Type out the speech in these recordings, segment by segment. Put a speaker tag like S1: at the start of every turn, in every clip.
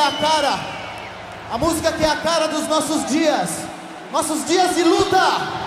S1: é a cara, a música que é a cara dos nossos dias, nossos dias de luta.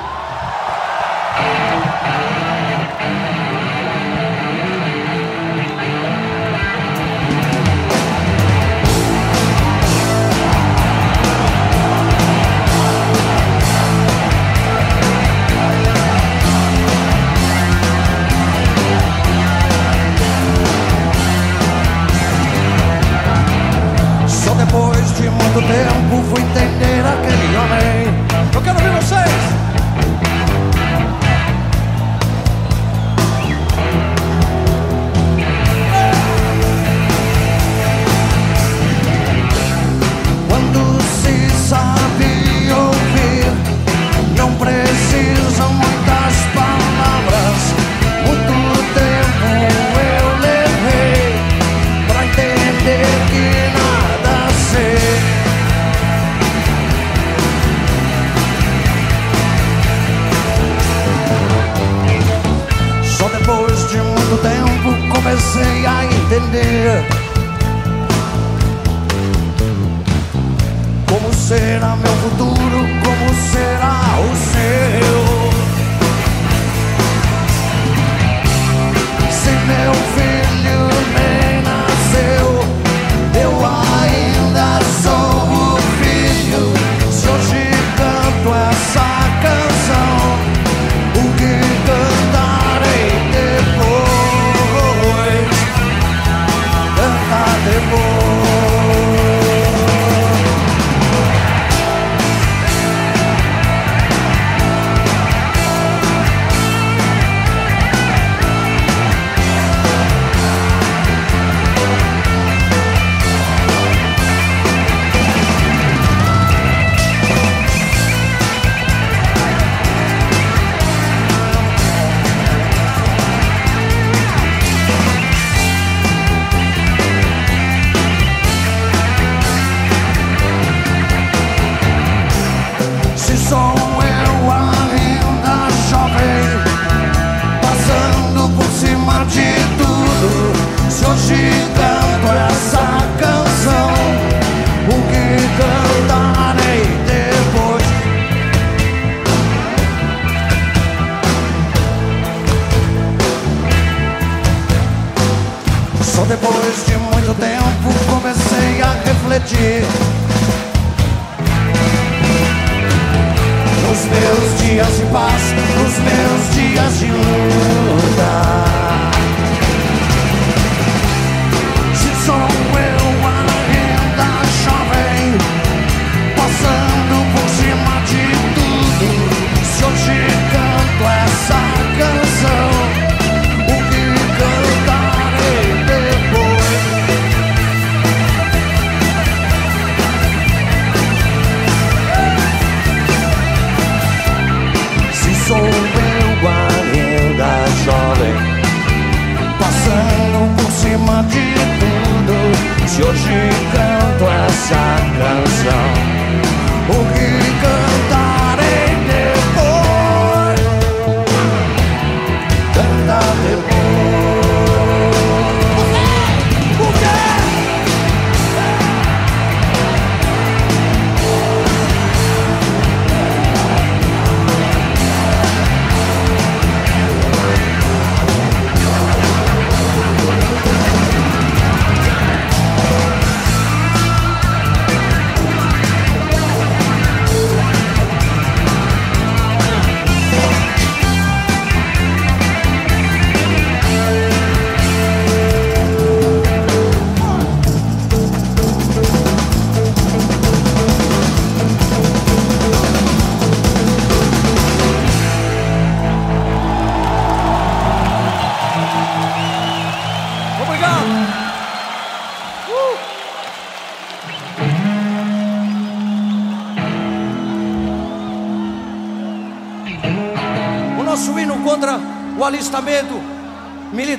S2: meu futuro, como será o seu. Se meu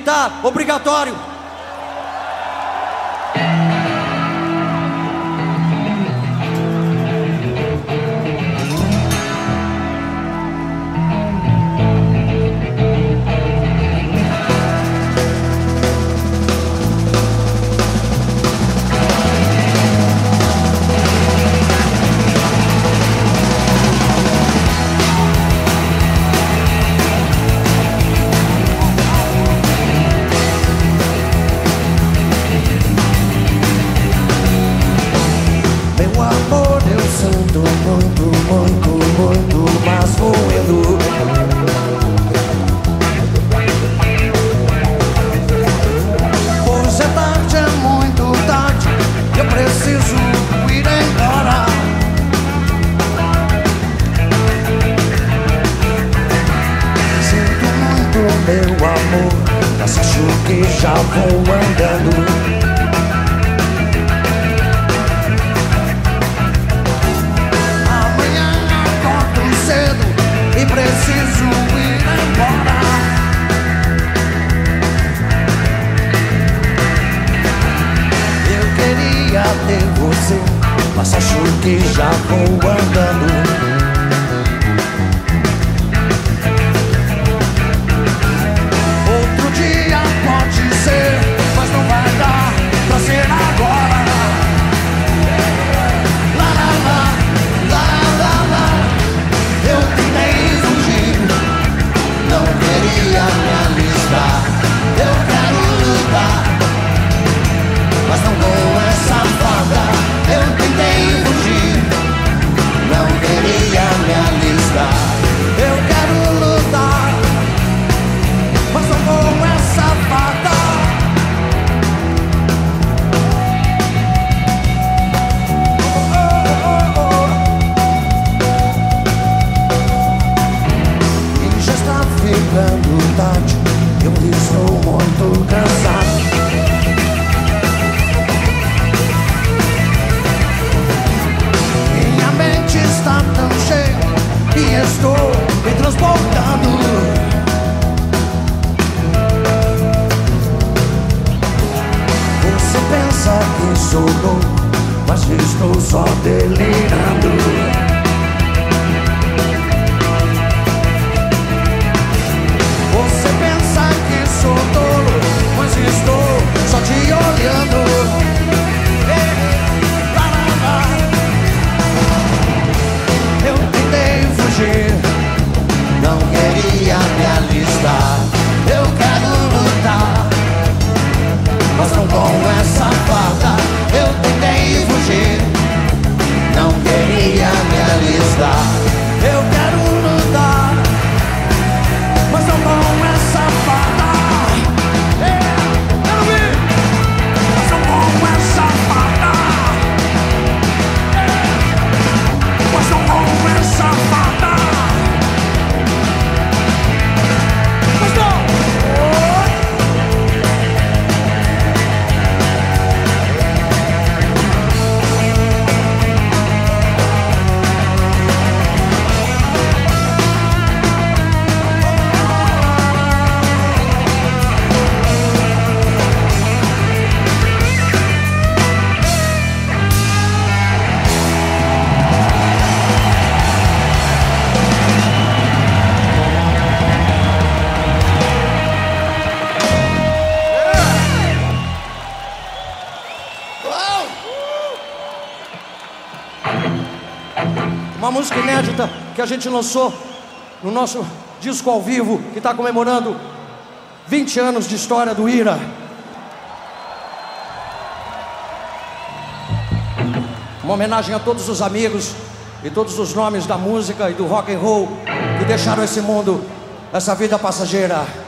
S2: militar obrigatório. Que já vou andando. estou só dele. Que a gente lançou no nosso disco ao vivo, que está comemorando 20 anos de história do Ira. Uma homenagem a todos os amigos e todos os nomes da música e do rock and roll que deixaram esse mundo, essa vida passageira.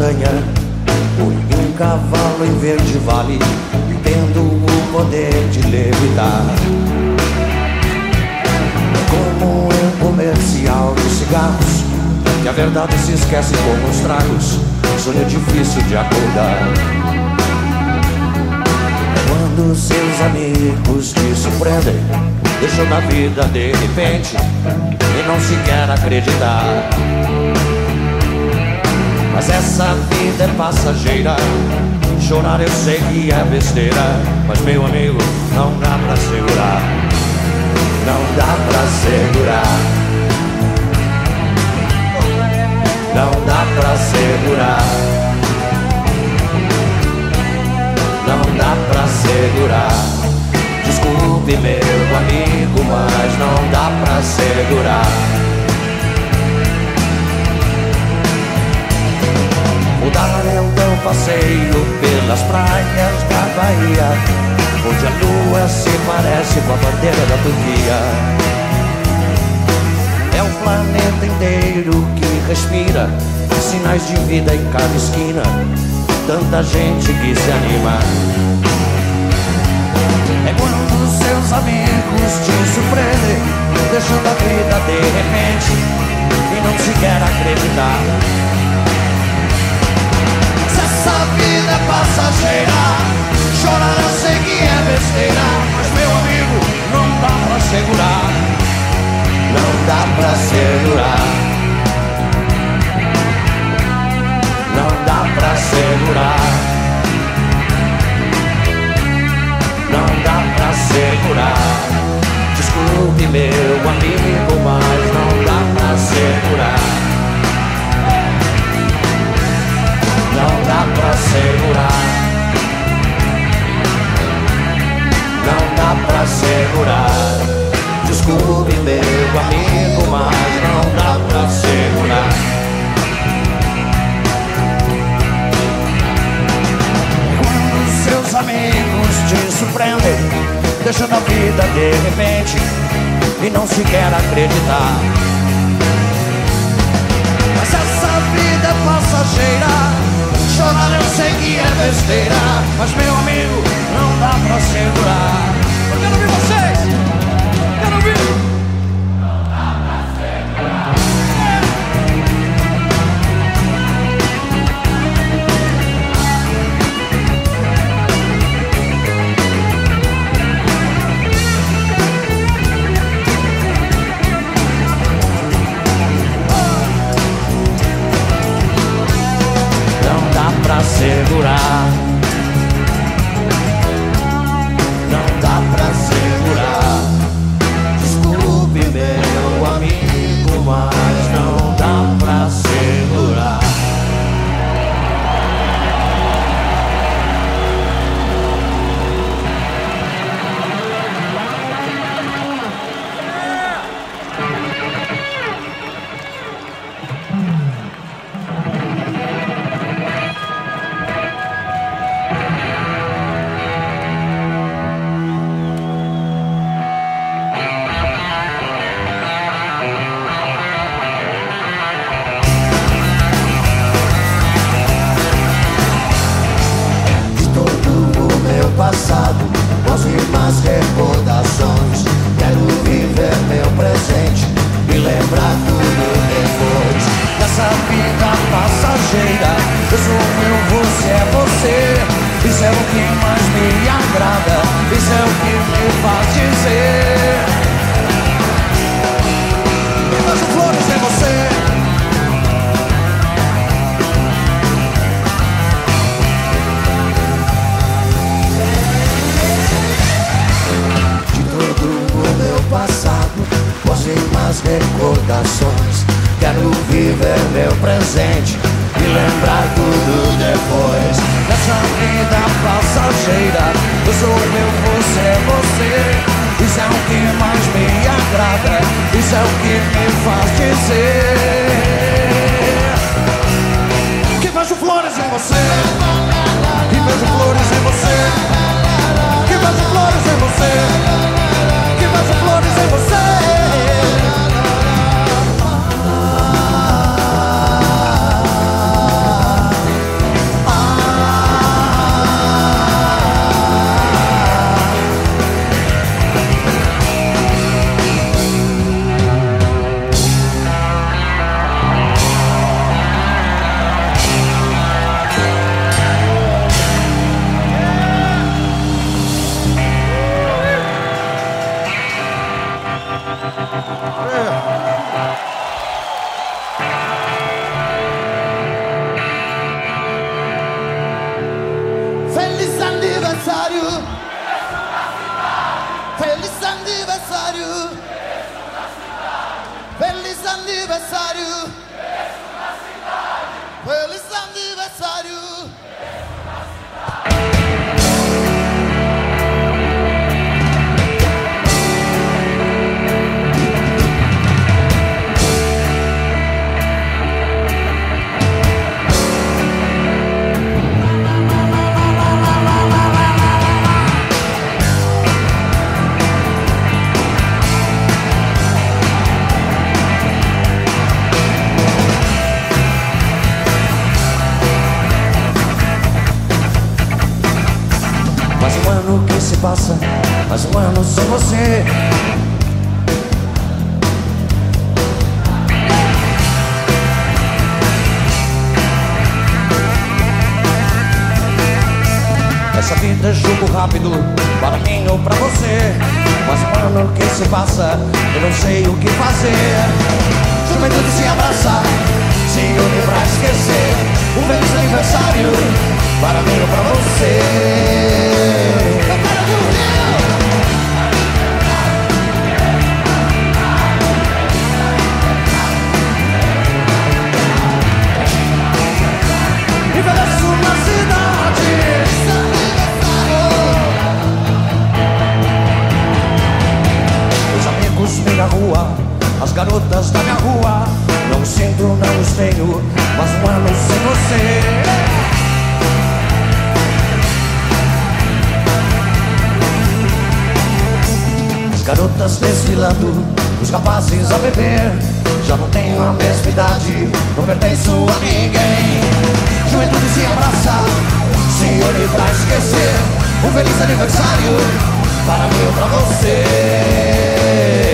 S2: Montanha. Um cavalo em verde vale Tendo o poder de levitar. Como um comercial de cigarros Que a verdade se esquece como os tragos Sonho difícil de acordar. Quando seus amigos te surpreendem Deixam na vida de repente E não se quer acreditar mas essa vida é passageira. Chorar eu sei que é besteira. Mas meu amigo, não dá pra segurar. Não dá pra segurar. Não dá pra segurar. Não dá pra segurar. Desculpe, meu amigo, mas não dá pra segurar. Vou dar então passeio pelas praias da Bahia, onde a lua se parece com a bandeira da Turquia. É o planeta inteiro que respira sinais de vida em cada esquina. Tanta gente que se anima. É quando seus amigos te surpreendem, deixando a vida de repente e não se quer acreditar. Essa vida é passageira, chorar eu sei que é besteira, mas meu amigo, não dá pra segurar, não dá pra segurar. Não dá pra segurar. segurar. Desculpe, meu amigo, mas não dá pra segurar. Não dá pra segurar. Não dá pra segurar. Desculpe, meu amigo, mas não dá pra segurar. Quando seus amigos te surpreendem deixando a vida de repente e não se quer acreditar. Mas essa vida é passageira, chorar eu sei que é besteira, mas meu amigo, não dá pra segurar. Eu quero ouvir vocês, aniversário, parabéns pra você. As garotas desfilando, os rapazes a beber. Já não tenho a mesma idade, não pertenço a ninguém. Juventude se abraça, se une pra esquecer. Um feliz aniversário para mim ou pra você.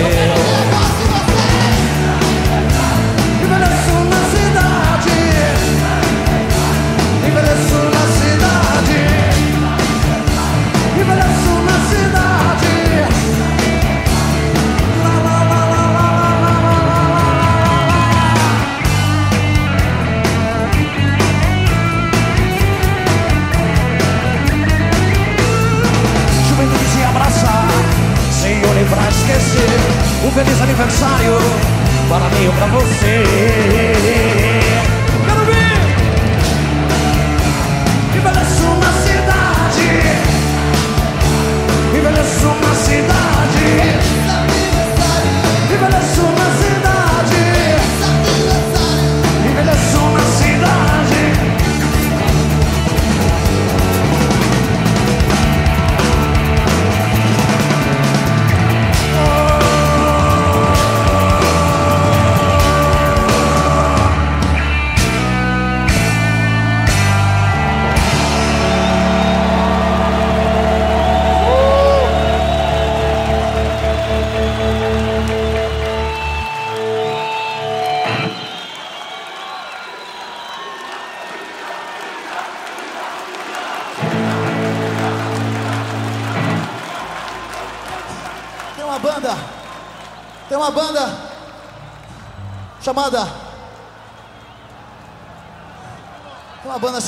S2: e-mail pra você.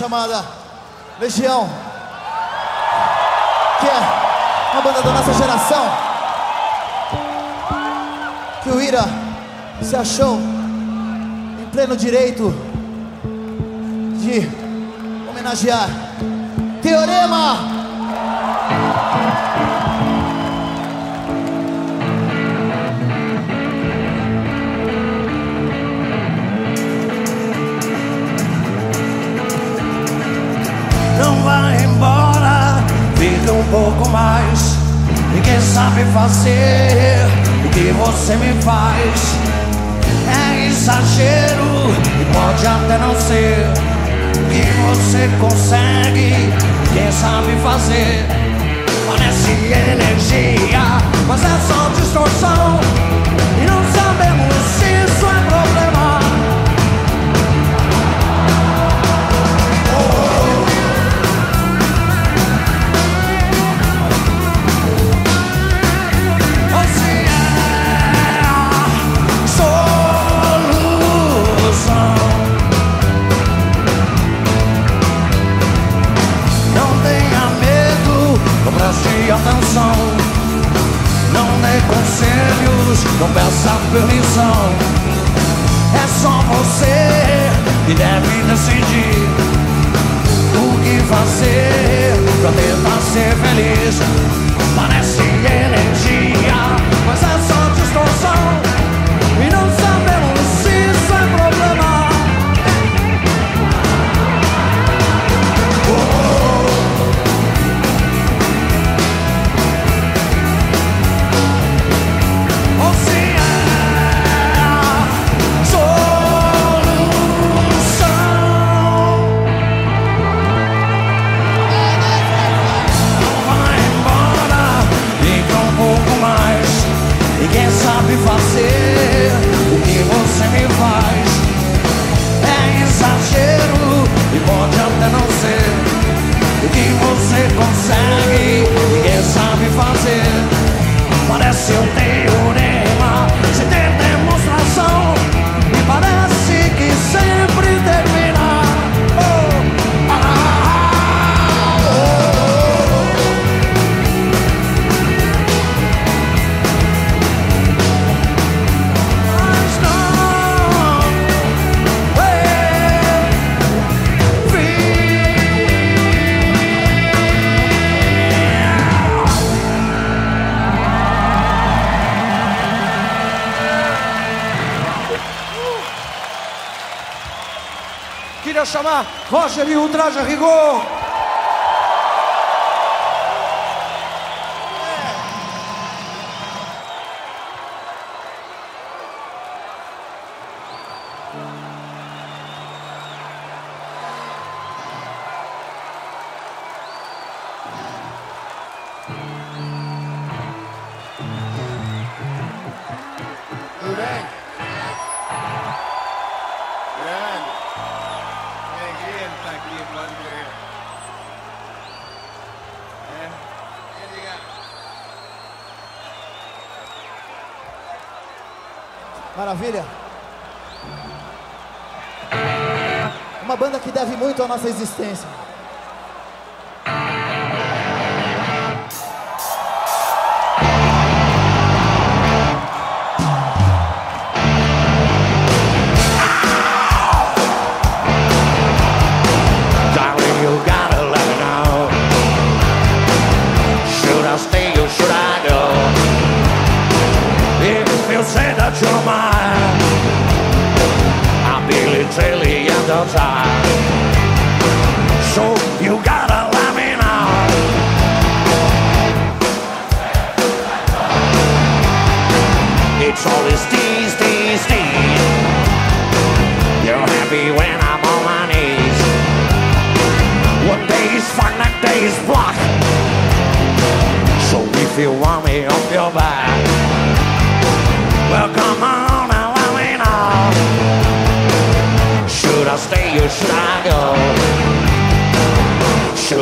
S1: Chamada Legião. Que é uma banda da nossa geração. Que o Ira se achou em pleno direito de homenagear. Teorema!
S2: Pouco mais. Sabe fazer o que você me faz. É exagero e pode até não ser. O que você consegue, quem sabe fazer. Parece energia, mas é só distorção. Dê conselhos, não peça permissão. É só você que deve decidir O que fazer pra tentar ser feliz. Parece energia, mas é só distorção Roger e Ultraja Rigor.
S1: Maravilha. Uma banda que deve muito à nossa existência.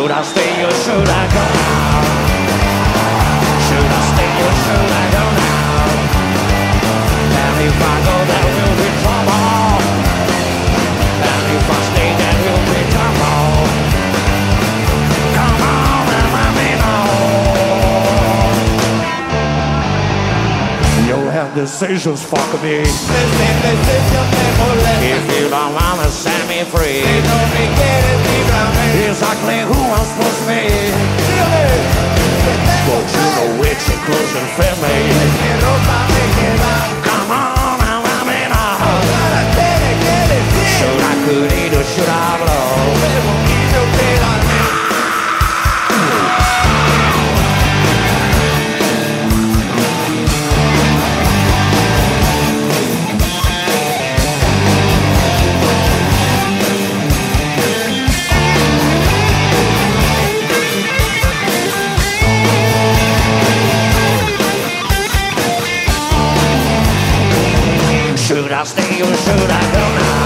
S2: Should I stay or should I go now? Should I stay or should I go now? And if I go, there will be trouble. And if I stay, there will be trouble. Come on and let me know. You'll have decisions, fuck me if you don't wanna set me free. They no me quieres, líbrame. Exactly who I'm supposed to be. But you know it's your cousin me. Come on and let me know. Ahora te me quieres, sí. Should I good or should I blow? Stay or should I go now?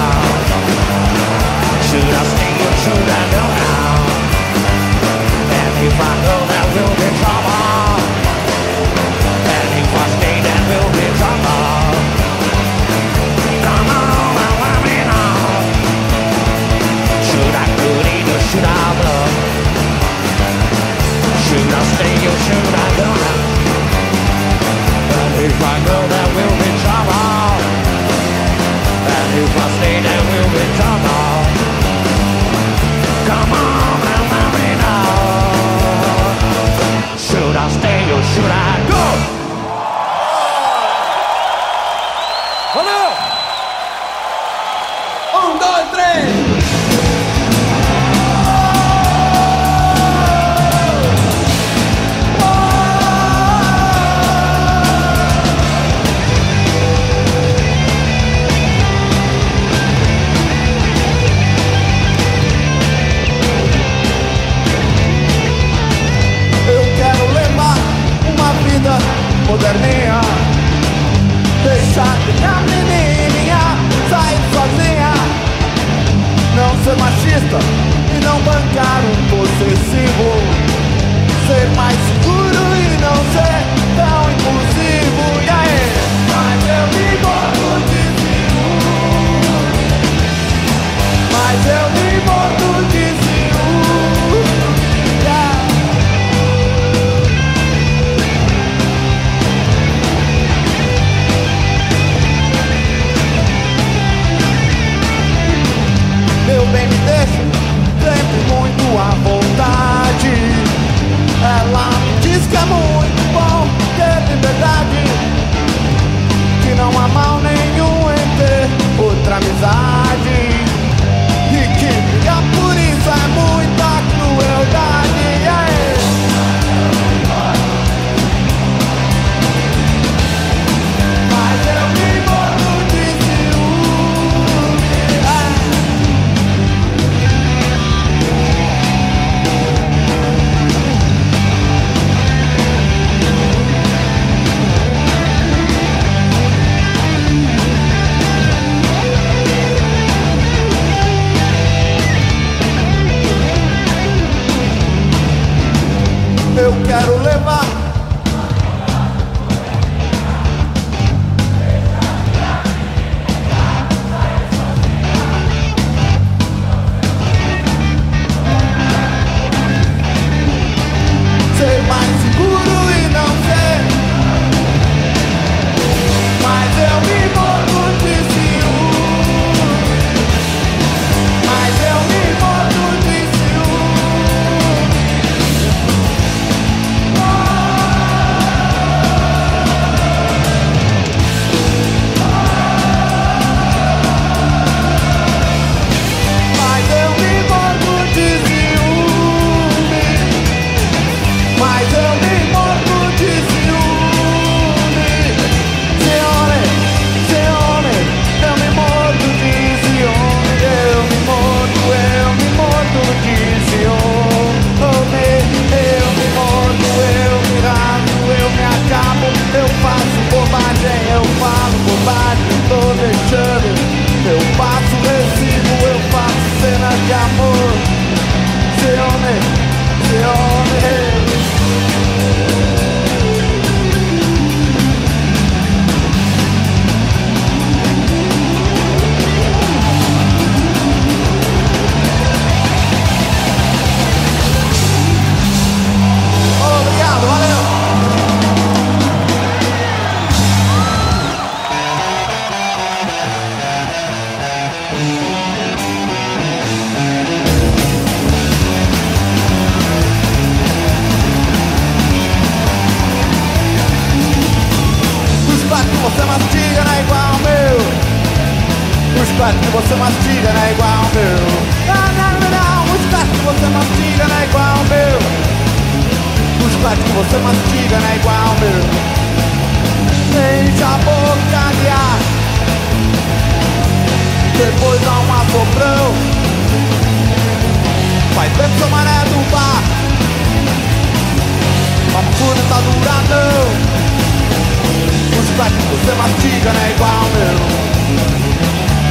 S1: chiclete que você mastiga não é igual meu.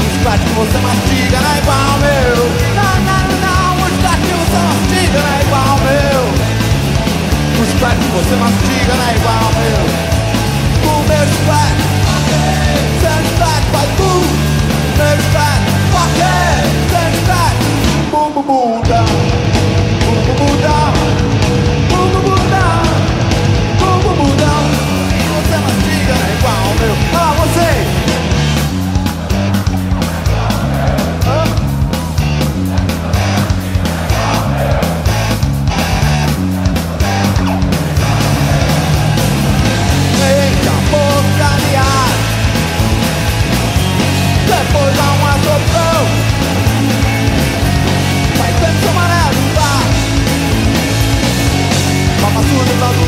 S1: Os chiclete que você mastiga não é igual meu. Não, não, não, os chiclete que você mastiga não é igual meu. Os chiclete que você mastiga não é igual meu. O meu chiclete, seu chiclete vai tudo. Meu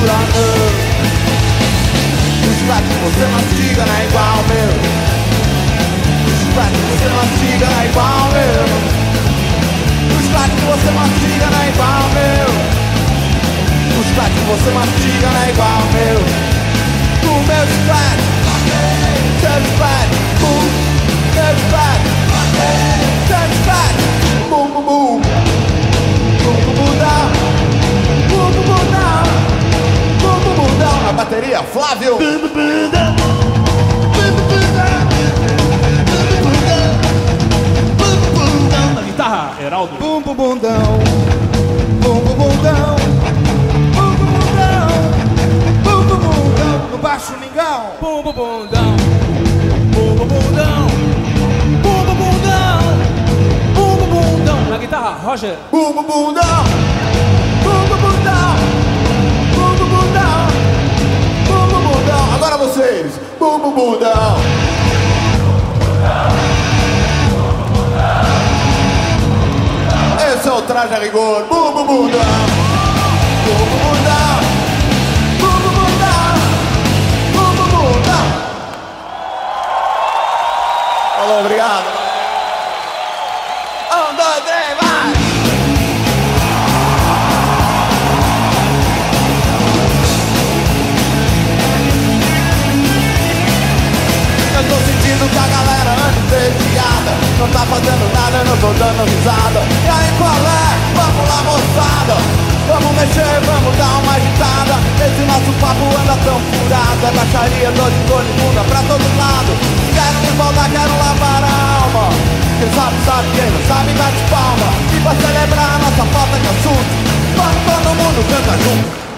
S1: furacão O chiclete que você mastiga não é igual meu. O chiclete que você mastiga não é igual meu. O chiclete que você mastiga não é igual meu. O chiclete que você mastiga não é igual meu. O meu chiclete Seu chiclete O meu chiclete bateria, Flávio.
S3: Na guitarra, Heraldo.
S1: Bumbo bundão, bum bundão, Bum bundão, Bum bundão. No baixo, mingau.
S3: Bumbo bundão, Bum bundão, Bum bundão, Bum bundão. Na guitarra, Roger.
S1: Bum bundão, Bum bundão. Agora vocês, bum bum bundão. Esse é o traje a rigor, bum bum bundão. Bum bum bundão. Obrigado. entediada. Não tá fazendo nada, eu não tô dando risada. E aí qual é? Vamos lá moçada. Vamos mexer, vamos dar uma agitada. Esse nosso papo anda tão furado. É baixaria, dor de dor de bunda pra todo lado. Quero me voltar, quero lavar a alma. Quem sabe, sabe, quem não sabe, bate palma. E pra celebrar a nossa falta de assunto. Vamos todo mundo cantar junto.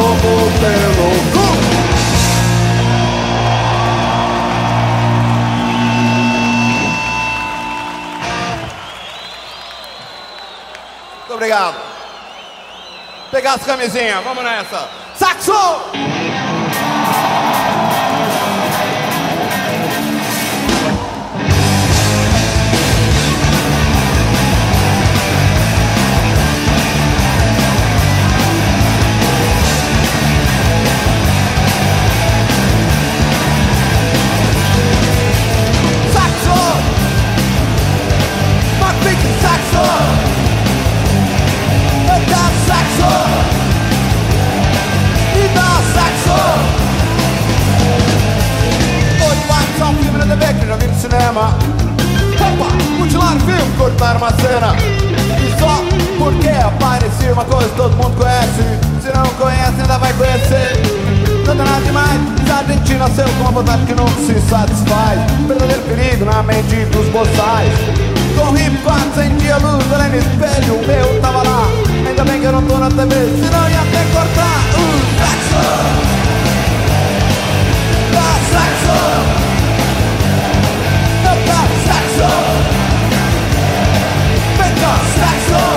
S1: como pelo cu. Muito obrigado. Pegar as camisinhas, vamos nessa. Saxo! Na TV que já vi no cinema. Opa, o filme, cortar uma cena. E só porque aparecia uma coisa que todo mundo conhece. Se não conhece, ainda vai conhecer. Não tem nada demais, a gente nasceu com uma vontade que não se satisfaz. Verdadeiro perigo na mente dos boçais. Com hip 4 sentia luz, além do espelho, o meu tava lá. Ainda bem que eu não tô na TV, senão ia até cortar o saxo. Vem cá,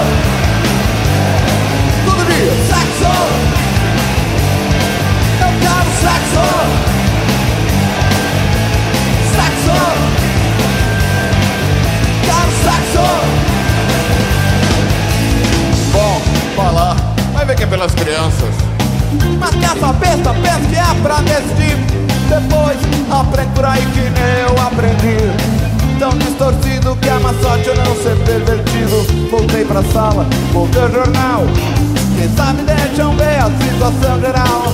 S1: pra sala, vou ver jornal. Quem sabe deixam ver a situação geral.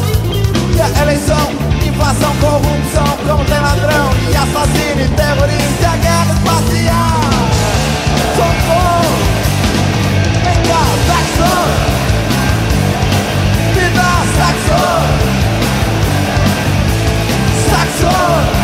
S1: E a eleição, inflação, corrupção Como tem ladrão. E assassino e terrorista E a guerra espacial. Socorro, vem cá, Saxon me dá Saxo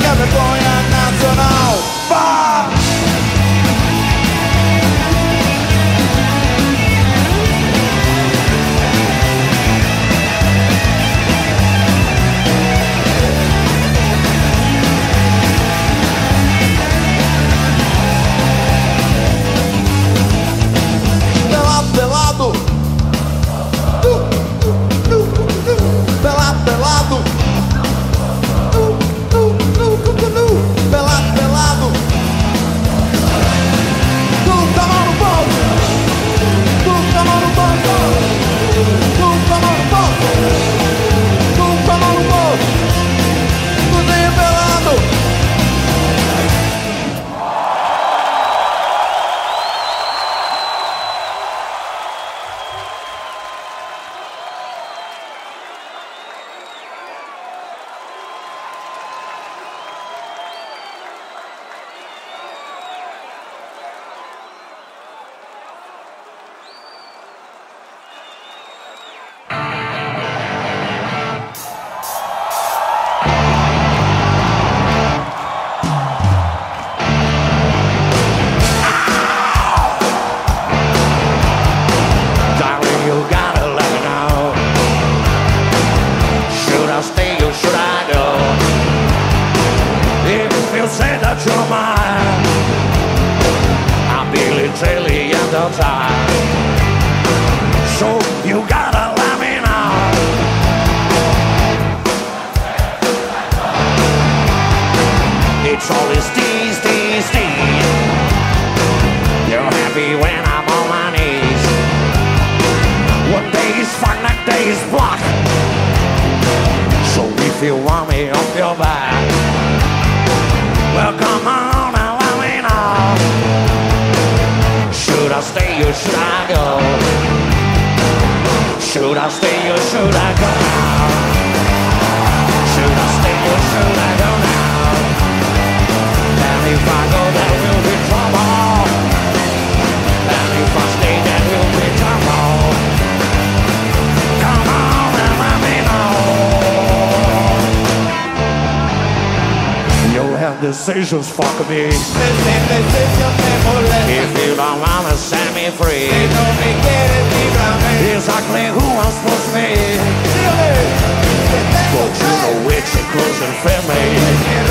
S2: California. boy Jesus, fuck me. If you don't wanna set me free, exactly who I'm supposed to be. But you know it's a closing family.